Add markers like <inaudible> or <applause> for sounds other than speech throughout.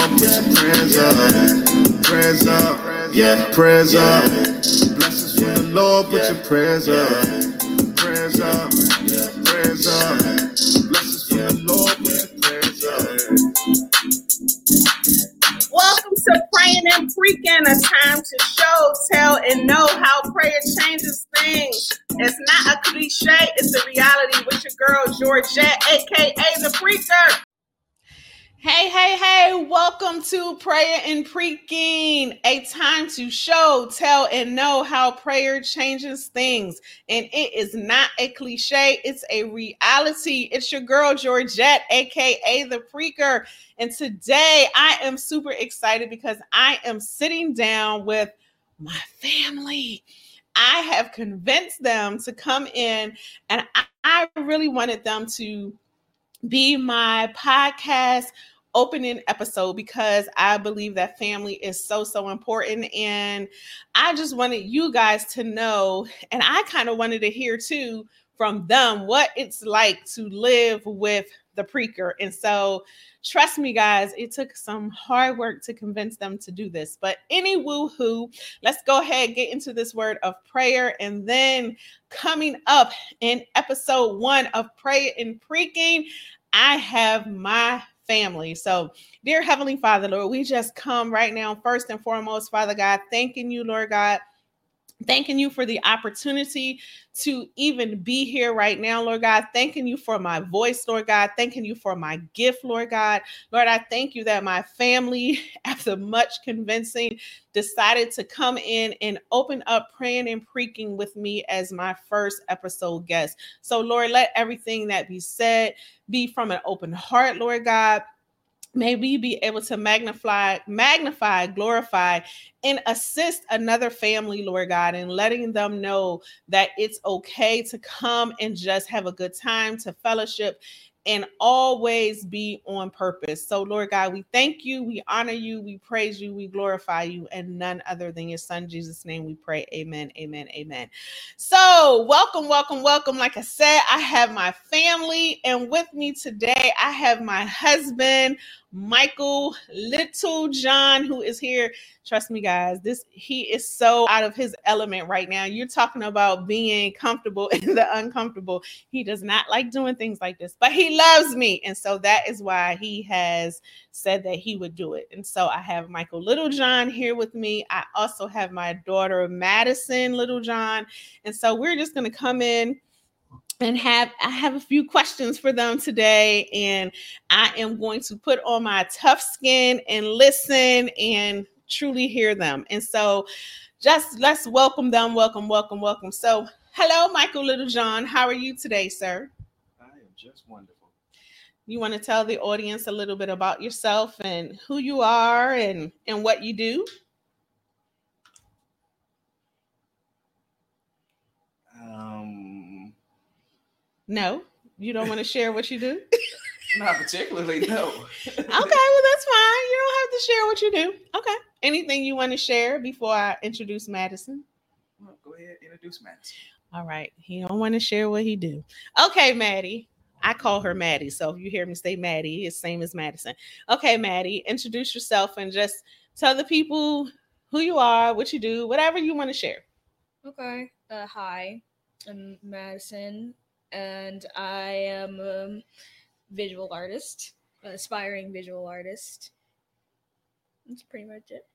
Lord, put your prayers up, prayers up, yeah, prayers up. Blessings from the Lord, put your prayers up, prayers up, prayers up. Blessings from the Lord, put your prayers up. Welcome to Praying and Preaching, a time to show, tell, and know how prayer changes things. It's not a cliche, it's a reality with your girl Georgette, aka the Preacher. Hey, hey, hey, welcome to Prayer and Preaching, a time to show, tell, and know how prayer changes things. And it is not a cliche, it's a reality. It's your girl Georgette, aka the Preacher. And today I am super excited because I am sitting down with my family. I have convinced them to come in, and I really wanted them to be my podcast opening episode because I believe that family is so, so important. And I just wanted you guys to know, and I kind of wanted to hear too from them what it's like to live with the preacher. And so, trust me, guys, it took some hard work to convince them to do this. But any woohoo, let's go ahead get into this word of prayer. And then coming up in episode one of Prayer and Preaching, I have my family. So, dear Heavenly Father, Lord, we just come right now, first and foremost, Father God, thanking you, Lord God. Thanking you for the opportunity to even be here right now, Lord God. Thanking you for my voice, Lord God. Thanking you for my gift, Lord God. Lord, I thank you that my family, <laughs> after much convincing, decided to come in and open up praying and preaching with me as my first episode guest. So, Lord, let everything that be said be from an open heart, Lord God may we be able to magnify magnify glorify and assist another family lord god and letting them know that it's okay to come and just have a good time to fellowship and always be on purpose. So, Lord God, we thank you, we honor you, we praise you, we glorify you, and none other than your Son, Jesus' name, we pray. Amen, amen, amen. So, welcome, welcome, welcome. Like I said, I have my family, and with me today, I have my husband, Michael Littlejohn, who is here. Trust me, guys, this he is so out of his element right now. You're talking about being comfortable <laughs> in the uncomfortable. He does not like doing things like this, but he loves me. And so that is why he has said that he would do it. And so I have Michael Littlejohn here with me. I also have my daughter, Madison Littlejohn. And so we're just going to come in and have I have a few questions for them today and I am going to put on my tough skin and listen and truly hear them. And so just let's welcome them, welcome, welcome, welcome. So, hello Michael Littlejohn, how are you today, sir? I am just wonderful. You want to tell the audience a little bit about yourself and who you are and and what you do? Um, No, you don't want to share what you do? not particularly, no. <laughs> okay, well, that's fine. You don't have to share what you do. Okay. Anything you want to share before I introduce Madison? Well, go ahead, introduce Madison. All right. He don't want to share what he do. Okay, Maddie. I call her Maddie. So if you hear me say Maddie, it's same as Madison. Okay, Maddie, introduce yourself and just tell the people who you are, what you do, whatever you want to share. Okay. Uh, hi, I'm Madison, and I am a visual artist, aspiring visual artist. That's pretty much it.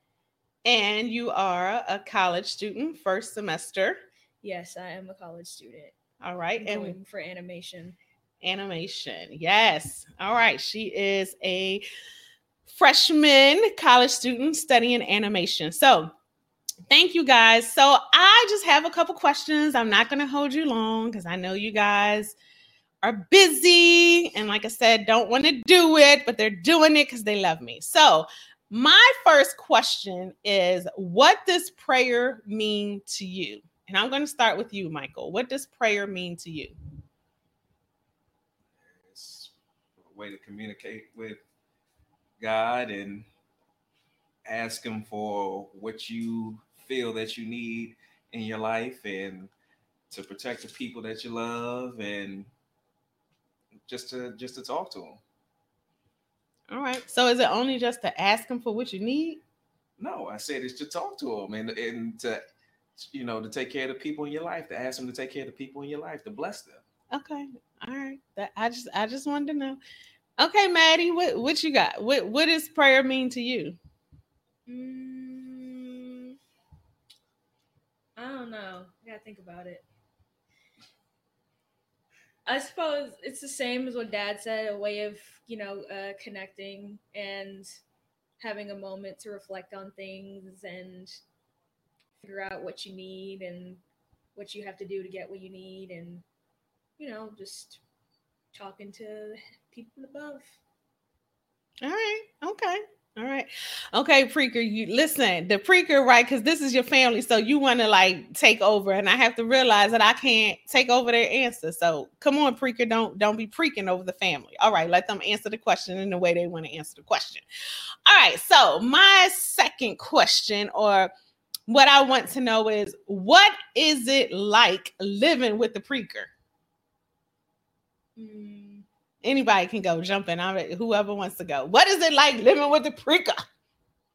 And you are a college student, first semester. Yes, I am a college student. All right. I'm And going for animation. animation. Yes. All right. She is a freshman college student studying animation. So, thank you guys. So, I just have a couple questions. I'm not going to hold you long because I know you guys are busy and like I said, don't want to do it, but they're doing it because they love me. So, my first question is what does prayer mean to you? And I'm going to start with you, Michael. What does prayer mean to you? It's a way to communicate with God and ask Him for what you feel that you need in your life and to protect the people that you love and just to just to talk to them. All right. So is it only just to ask him for what you need? No, I said it's to talk to him and and to you know to take care of the people in your life, to ask them to take care of the people in your life, to bless them. Okay. All right. That I just I just wanted to know. Okay, Maddie, what what you got? What what does prayer mean to you? Mm, I don't know. I gotta think about it. I suppose it's the same as what Dad said, a way of you know uh, connecting and having a moment to reflect on things and figure out what you need and what you have to do to get what you need and you know just talking to people above All right. Okay. All right. Okay, Preaker, you listen, the Preaker, right? Because this is your family, so you want to like take over, and I have to realize that I can't take over their answer. So come on, Preaker, don't don't be preaking over the family. All right, let them answer the question in the way they want to answer the question. All right. So my second question, or what I want to know is, what is it like living with the Preaker? Mm, Anybody can go jumping. I'm whoever wants to go. What is it like living with the Preaker?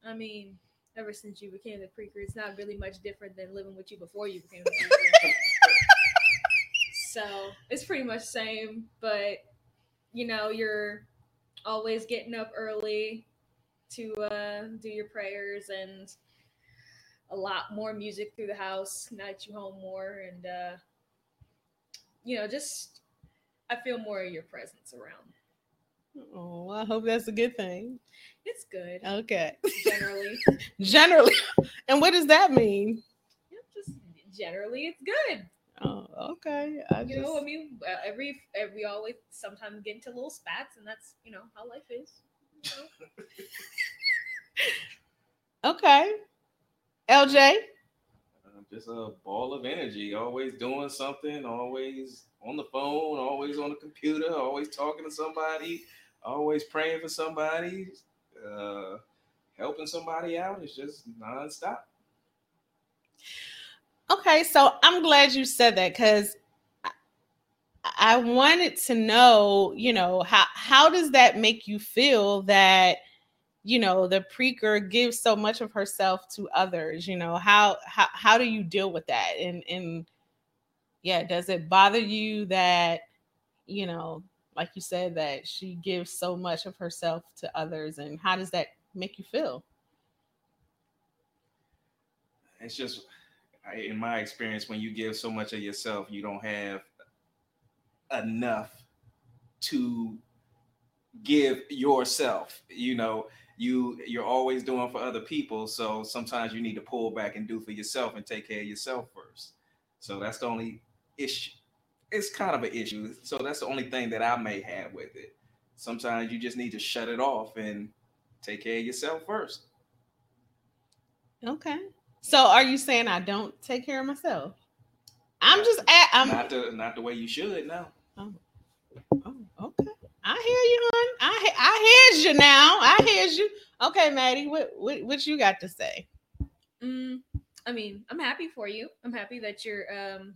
i mean ever since you became the preacher it's not really much different than living with you before you became the preacher <laughs> so it's pretty much same but you know you're always getting up early to uh, do your prayers and a lot more music through the house night you home more and uh, you know just i feel more of your presence around Oh, I hope that's a good thing. it's good Okay. generally <laughs> Generally. And what does that mean? Just generally it's good Oh, okay. I you know i mean uh, every, every always sometimes get into little spats and that's you know how life is you <laughs> know? Okay. LJ. Just a ball of energy, always doing something, always on the phone, always on the computer, always talking to somebody, always praying for somebody, uh, helping somebody out. It's just nonstop. Okay, so I'm glad you said that because I wanted to know, you know, how how does that make you feel that you know the preacher gives so much of herself to others you know how how how do you deal with that? And and yeah does it bother you that you know like you said that she gives so much of herself to others? And how does that make you feel? It's just, in my experience, when you give so much of yourself, you don't have enough to give yourself. You know, you you're always doing for other people, so sometimes you need to pull back and do for yourself and take care of yourself first. So that's the only issue. It's kind of an issue. So that's the only thing that I may have with it. Sometimes you just need to shut it off and take care of yourself first. okay so are you saying i don't take care of myself i'm just at i'm not the not the way you should no. Oh, oh okay. I hear you. I I hears you now. I hears you. Okay, Maddie, what what, what you got to say? Mm, I mean, I'm happy for you. I'm happy that you're um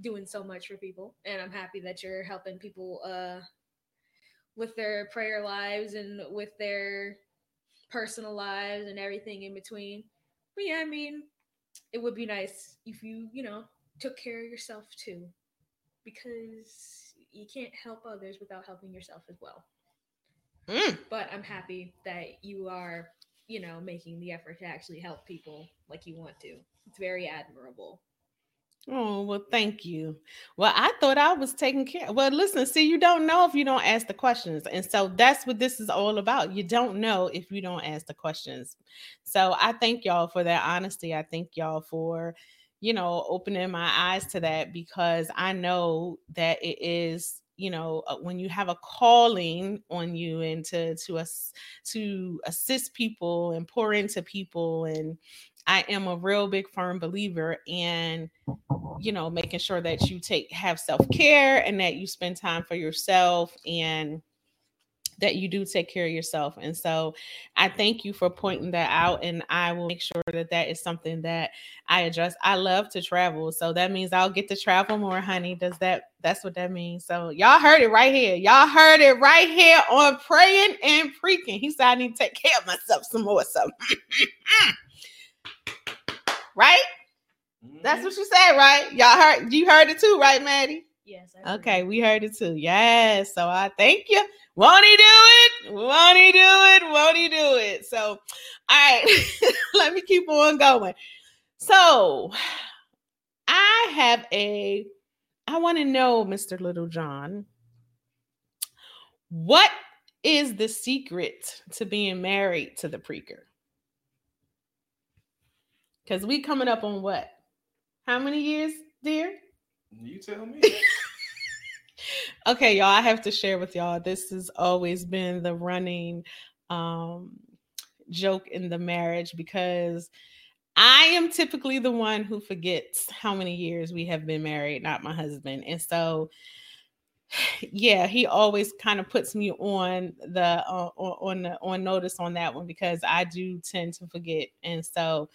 doing so much for people, and I'm happy that you're helping people uh with their prayer lives and with their personal lives and everything in between. But yeah, I mean, it would be nice if you, you know, took care of yourself too, because you can't help others without helping yourself as well Mm, but I'm happy that you are, you know, making the effort to actually help people like you want to. It's very admirable. Oh, well, thank you. Well, I thought I was taking care. Well, listen, see, you don't know if you don't ask the questions. And so that's what this is all about. You don't know if you don't ask the questions. So I thank y'all for that honesty. I thank y'all for, you know, opening my eyes to that because I know that it is, you know, uh, when you have a calling on you and to to us to assist people and pour into people and I am a real big firm believer in you know making sure that you take have self-care and that you spend time for yourself and that you do take care of yourself. And so I thank you for pointing that out. And I will make sure that that is something that I address. I love to travel. So that means I'll get to travel more, honey. Does that, that's what that means. So y'all heard it right here. Y'all heard it right here on praying and preaching. He said, I need to take care of myself some more. So, <laughs> right? That's mm-hmm. what you said, right? Y'all heard, you heard it too, right, Maddie? Yes. I Okay, we heard it too. Yes. So I thank you. Won't he do it? Won't he do it? Won't he do it? So, all right, <laughs> let me keep on going. So, I have a, I want to know, Mr. Littlejohn, what is the secret to being married to the preacher? Because we coming up on what? How many years, dear? You tell me. <laughs> okay y'all i have to share with y'all this has always been the running um joke in the marriage because i am typically the one who forgets how many years we have been married not my husband and so <sighs> yeah he always kind of puts me on the uh, on the on notice on that one because i do tend to forget and so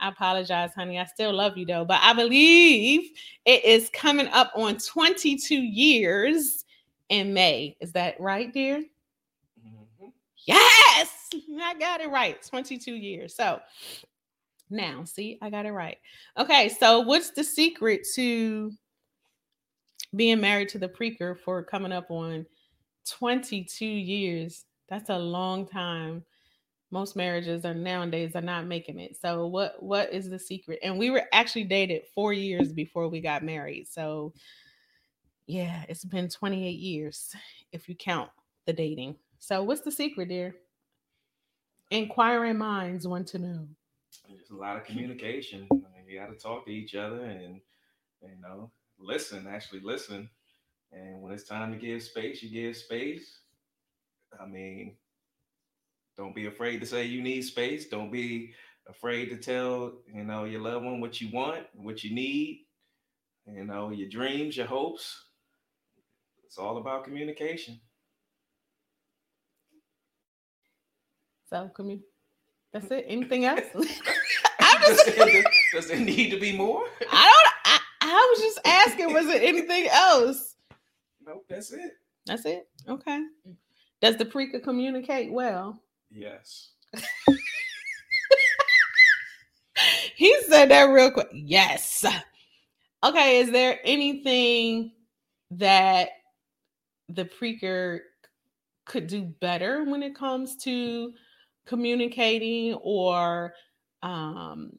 I apologize, honey. I still love you though, but I believe it is coming up on 22 years in May. Is that right, dear? Mhm. Yes, I got it right. 22 years. So now, see, I got it right. Okay, so what's the secret to being married to the preacher for coming up on 22 years? That's a long time most marriages are nowadays are not making it. So what what is the secret? And we were actually dated 4 years before we got married. So yeah, it's been 28 years if you count the dating. So what's the secret, dear? Inquiring minds want to know. There's a lot of communication. I mean, you got to talk to each other and you know listen. Actually, listen. And when it's time to give space, you give space. I mean, don't be afraid to say you need space. Don't be afraid to tell you know your loved one what you want, what you need. You know your dreams, your hopes. It's all about communication. So come you that's it. Anything else? <laughs> I'm does, just there, does there need to be more? I don't I, I was just asking, was it anything else? Nope, that's it. That's it. Okay. Does the preacher communicate well? Yes. <laughs> he said that real quick. Yes. Okay, is there anything that the preacher could do better when it comes to communicating or um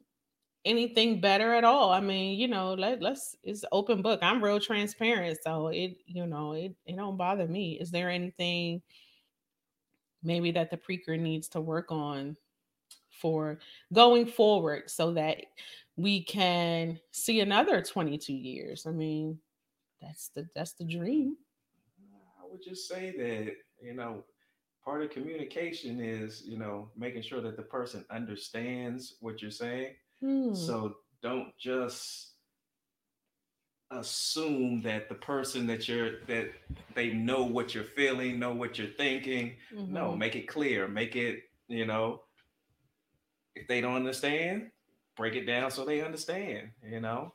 anything better at all? I mean, you know, let, let's it's open book. I'm real transparent, so it you know, it it don't bother me. Is there anything maybe that the preacher needs to work on for going forward so that we can see another 22 years i mean that's the that's the dream I would just say that, you know, part of communication is, you know, making sure that the person understands what you're saying. Hmm. So don't just assume that the person that you're that they know what you're feeling, know what you're thinking. No, Mhm. make it clear, make it, you know, if they don't understand, break it down so they understand, you know.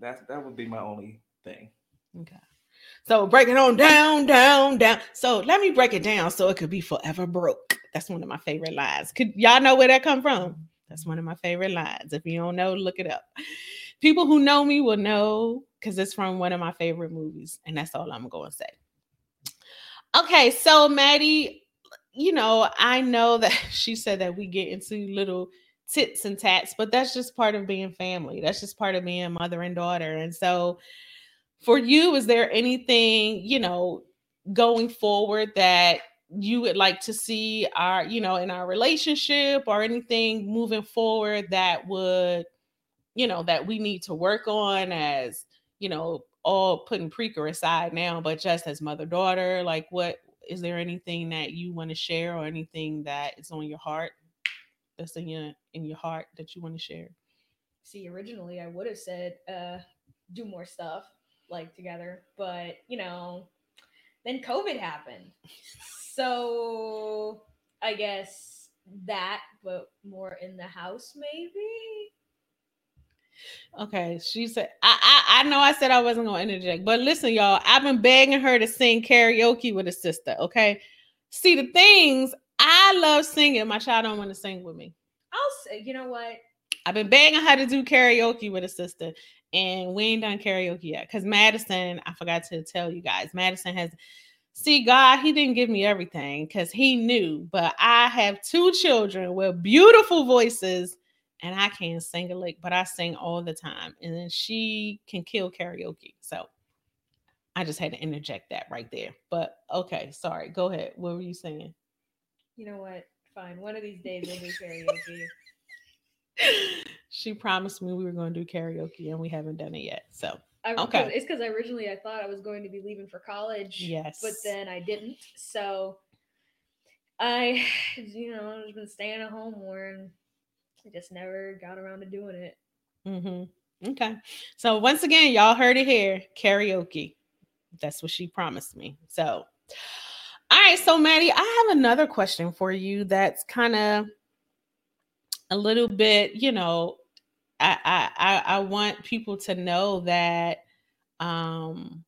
That that would be my only thing. okay so break it on down down down so let me break it down so it could be forever broke that's one of my favorite lines could y'all know where that come from that's one of my favorite lines if you don't know look it up people who know me will know because it's from one of my favorite movies and that's all i'm going to say. Okay so maddie you know i know that <laughs> she said that we get into little tits and tats but that's just part of being family. That's just part of being mother and daughter. And so for you is there anything you know going forward that you would like to see our you know in our relationship or anything moving forward that would you know that we need to work on as you know all putting preacher aside now but just as mother daughter like what is there anything that you want to share or anything that is on your heart that's in your in your heart that you want to share See, originally I would have said uh do more stuff like together, but you know, then COVID happened. So I guess that, but more in the house, maybe. Okay, she said, I, I I know I said I wasn't gonna interject, but listen, y'all, I've been begging her to sing karaoke with a sister. Okay, see the things I love singing. My child don't want to sing with me. I'll say, you know what? I've been begging her to do karaoke with a sister, and we ain't done karaoke yet. Cause Madison, I forgot to tell you guys, Madison has see God. He didn't give me everything because He knew, but I have two children with beautiful voices and I can't sing a lick, but I sing all the time. And then she can kill karaoke. So I just had to interject that right there. But okay, sorry. Go ahead. What were you saying? You know what? Fine. One of these <laughs> days we'll do karaoke. she promised me we were going to do karaoke and we haven't done it yet. So I, Okay. It's because I originally I thought I was going to be leaving for college. yes. But then I didn't. So I, <sighs> you know, I've been staying at home more and I just never got around to doing it. Mm-hmm. Okay. So once again, y'all heard it here. Karaoke. That's what she promised me. So, all right. So Maddie, I have another question for you. That's kind of a little bit, you know, I, I I want people to know that um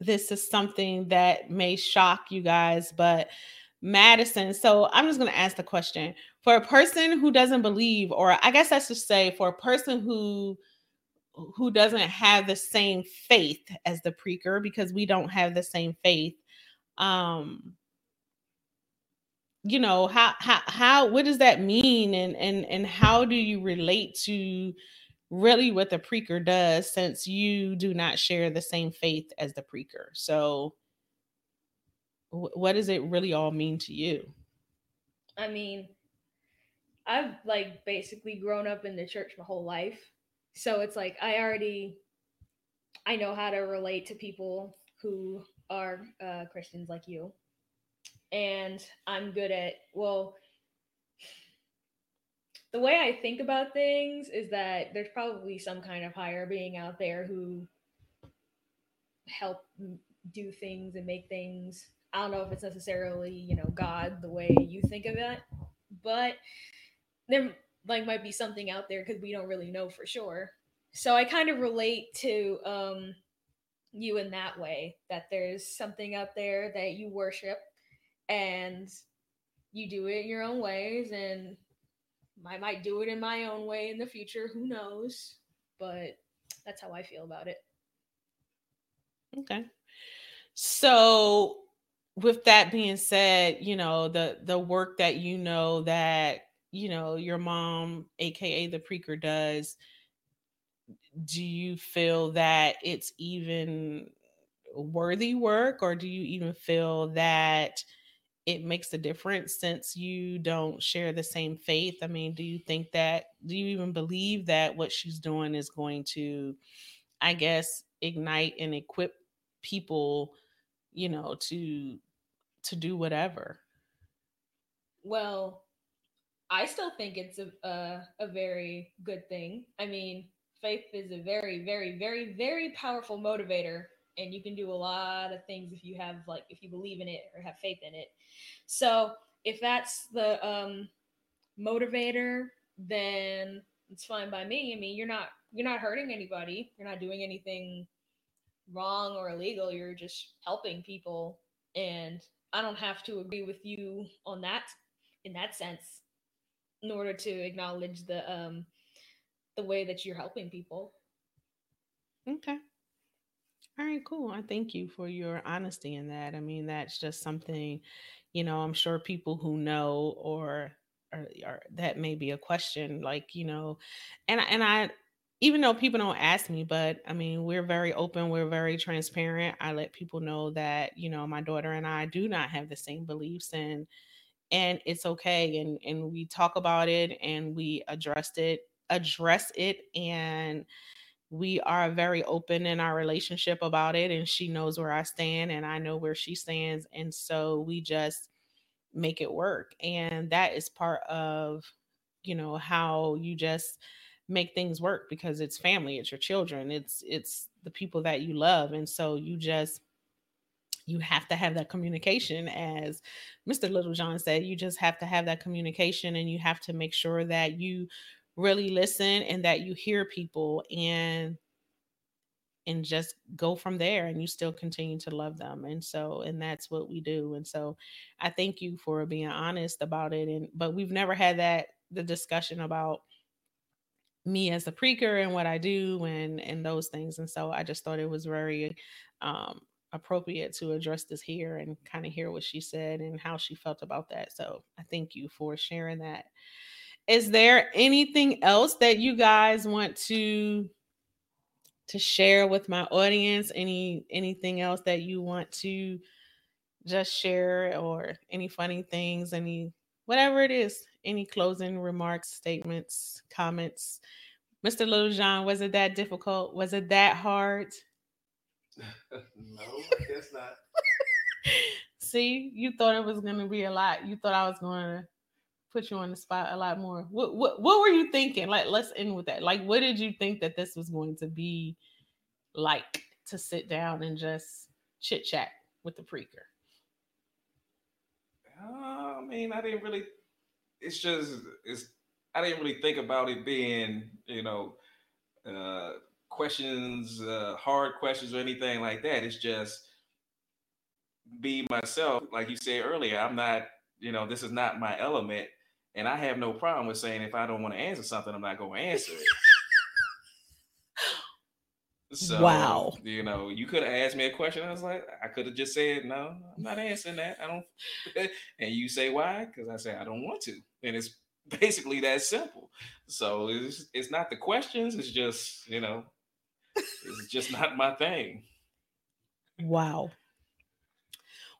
this is something that may shock you guys, but Madison. So I'm just to ask the question for a person who doesn't believe, or I guess that's to say, for a person who who doesn't have the same faith as the preacher, because we don't have the same faith. Um, you know how how how what does that mean, and and and how do you relate to really what the preacher does, since you do not share the same faith as the preacher? So what does it really all mean to you? I mean, I've like basically grown up in the church my whole life. So it's like I already I know how to relate to people who are uh, Christians like you. And I'm good at well the way I think about things is that there's probably some kind of higher being out there who help do things and make things. I don't know if it's necessarily, you know, God the way you think of it, but there like might be something out there because we don't really know for sure. So I kind of relate to um you in that way that there's something out there that you worship and you do it in your own ways and I might do it in my own way in the future, who knows? But that's how I feel about it. Okay. So with that being said, you know, the the work that you know that, you know, your mom, aka the preacher does, do you feel that it's even worthy work or do you even feel that it makes a difference since you don't share the same faith? I mean, do you think that do you even believe that what she's doing is going to I guess ignite and equip people, you know, to to do whatever? Well, I still think it's a, a a very good thing. I mean, faith is a very, very, very, very powerful motivator, and you can do a lot of things if you have like if you believe in it or have faith in it. So if that's the um, motivator, then it's fine by me. I mean, you're not you're not hurting anybody. You're not doing anything wrong or illegal. You're just helping people, and I don't have to agree with you on that in that sense in order to acknowledge the um the way that you're helping people. Okay. All right, cool. I thank you for your honesty in that. I mean, that's just something, you know, I'm sure people who know or or, or that may be a question like, you know, and and I even though people don't ask me, but I mean, we're very open, we're very transparent. I let people know that, you know, my daughter and I do not have the same beliefs and and it's okay and and we talk about it and we addressed it address it and we are very open in our relationship about it and she knows where I stand and I know where she stands and so we just make it work and that is part of you know how you just make things work because it's family it's your children it's it's the people that you love and so you just you have to have that communication as mr littlejohn said you just have to have that communication and you have to make sure that you really listen and that you hear people and and just go from there and you still continue to love them and so and that's what we do and so i thank you for being honest about it and but we've never had that the discussion about me as a preacher and what i do and and those things and so i just thought it was very um appropriate to address this here and kind of hear what she said and how she felt about that so i thank you for sharing that is there anything else that you guys want to to share with my audience? Any anything else that you want to just share or any funny things, any whatever it is, any closing remarks, statements, comments. Mr. Littlejohn, was it that difficult? Was it that hard? No, I guess not. <laughs> See, you thought it was going to be a lot. You thought I was going to put you on the spot a lot more. What what what were you thinking? Like let's end with that. Like what did you think that this was going to be like to sit down and just chit chat with the preacher? Uh, I mean, I didn't really. It's just it's. I didn't really think about it being, you know, uh, questions, uh, hard questions or anything like that. It's just be myself, like you said earlier. I'm not, you know, this is not my element. And I have no problem with saying if I don't want to answer something, I'm not going to answer it. <laughs> So, wow. You know, you could have asked me a question. I was like, I could have just said, no, I'm not answering that. I don't. <laughs> and you say why? Because I say I don't want to. And it's <laughs> basically that simple. So it's it's not the questions. It's just you know, it's just not my thing. Wow.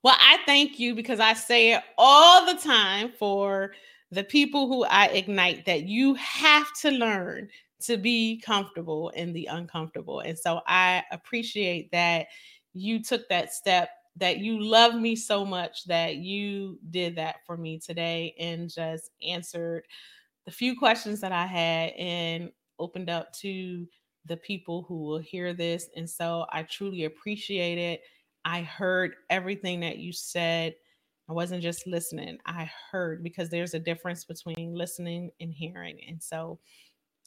Well, I thank you because I say it all the time for the people who I ignite that you have to learn to be comfortable in the uncomfortable. And so I appreciate that you took that step, that you love me so much that you did that for me today and just answered the few questions that I had and opened up to the people who will hear this. And so I truly appreciate it. I heard everything that you said. I wasn't just listening, I heard because there's a difference between listening and hearing. And so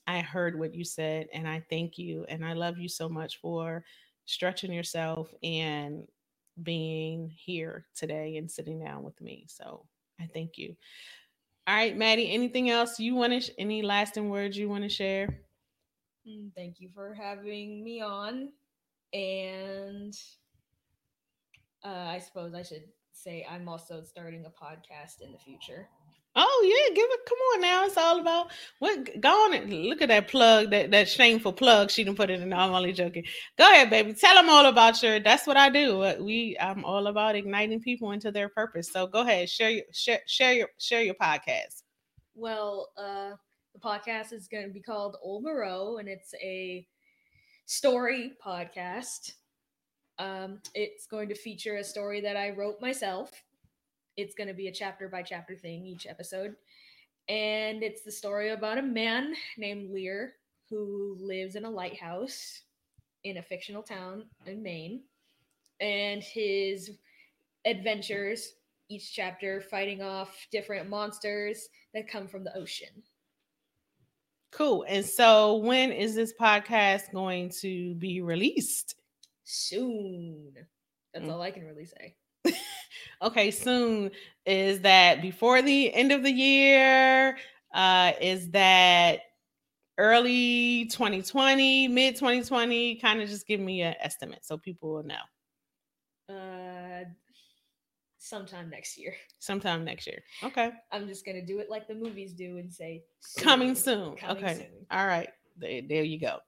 I heard what you said and I thank you. And I love you so much for stretching yourself and being here today and sitting down with me. So I thank you. All right, Maddie, anything else you want to, sh- any lasting words you want to share? Mm, Thank you for having me on. And uh, I suppose I should say I'm also starting a podcast in the future. Oh yeah, give it. Come on now, it's all about what. Go on and look at that plug, that that shameful plug. She didn't put it in. No, I'm only joking. Go ahead, baby. Tell them all about your. That's what I do. Uh, We I'm all about igniting people into their purpose. So go ahead, share your share share your share your podcast. Well, uh, the podcast is going to be called Old Moreau, and it's a story podcast. Um, it's going to feature a story that I wrote myself. It's going to be a chapter by chapter thing each episode. And it's the story about a man named Lear who lives in a lighthouse in a fictional town in Maine. And his adventures, each chapter fighting off different monsters that come from the ocean. Cool. And so, when is this podcast going to be released? Soon. That's Mm. all I can really say. <laughs> Okay, soon is that before the end of the year? Uh, is that early 2020, mid 2020? Kind of just give me an estimate so people will know. Uh, sometime next year. <laughs> Sometime next year. Okay. I'm just gonna do it like the movies do and say Coming soon. Coming okay. soon. All right. There, there you go.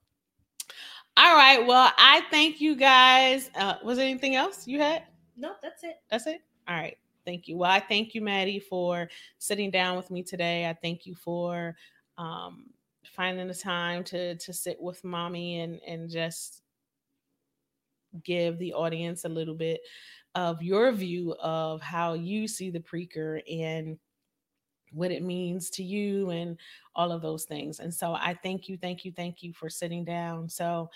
All right. Well, I thank you guys. Uh, was there anything else you had? No, that's it. That's it. All right. Thank you. Well, I thank you, Maddie, for sitting down with me today. I thank you for um, finding the time to to sit with mommy and and just give the audience a little bit of your view of how you see the preacher and what it means to you and all of those things. And so I thank you, thank you, thank you for sitting down. So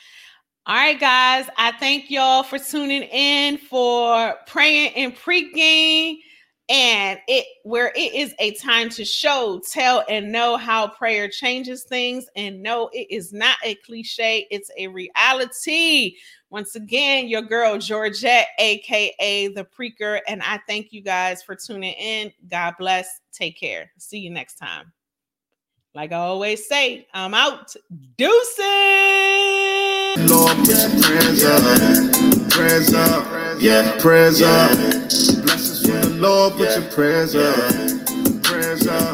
All right, guys. I thank y'all for tuning in for praying and preaching and it where it is a time to show tell and know how prayer changes things and no it is not a cliche it's a reality once again your girl georgette aka the preacher and i thank you guys for tuning in. God bless. Take care. See you next time. Like i always say i'm out. Deuces! Lord, put your prayers up, prayers up, yeah, prayers up. Blessings from the Lord, put your prayers up, prayers up, prayers up.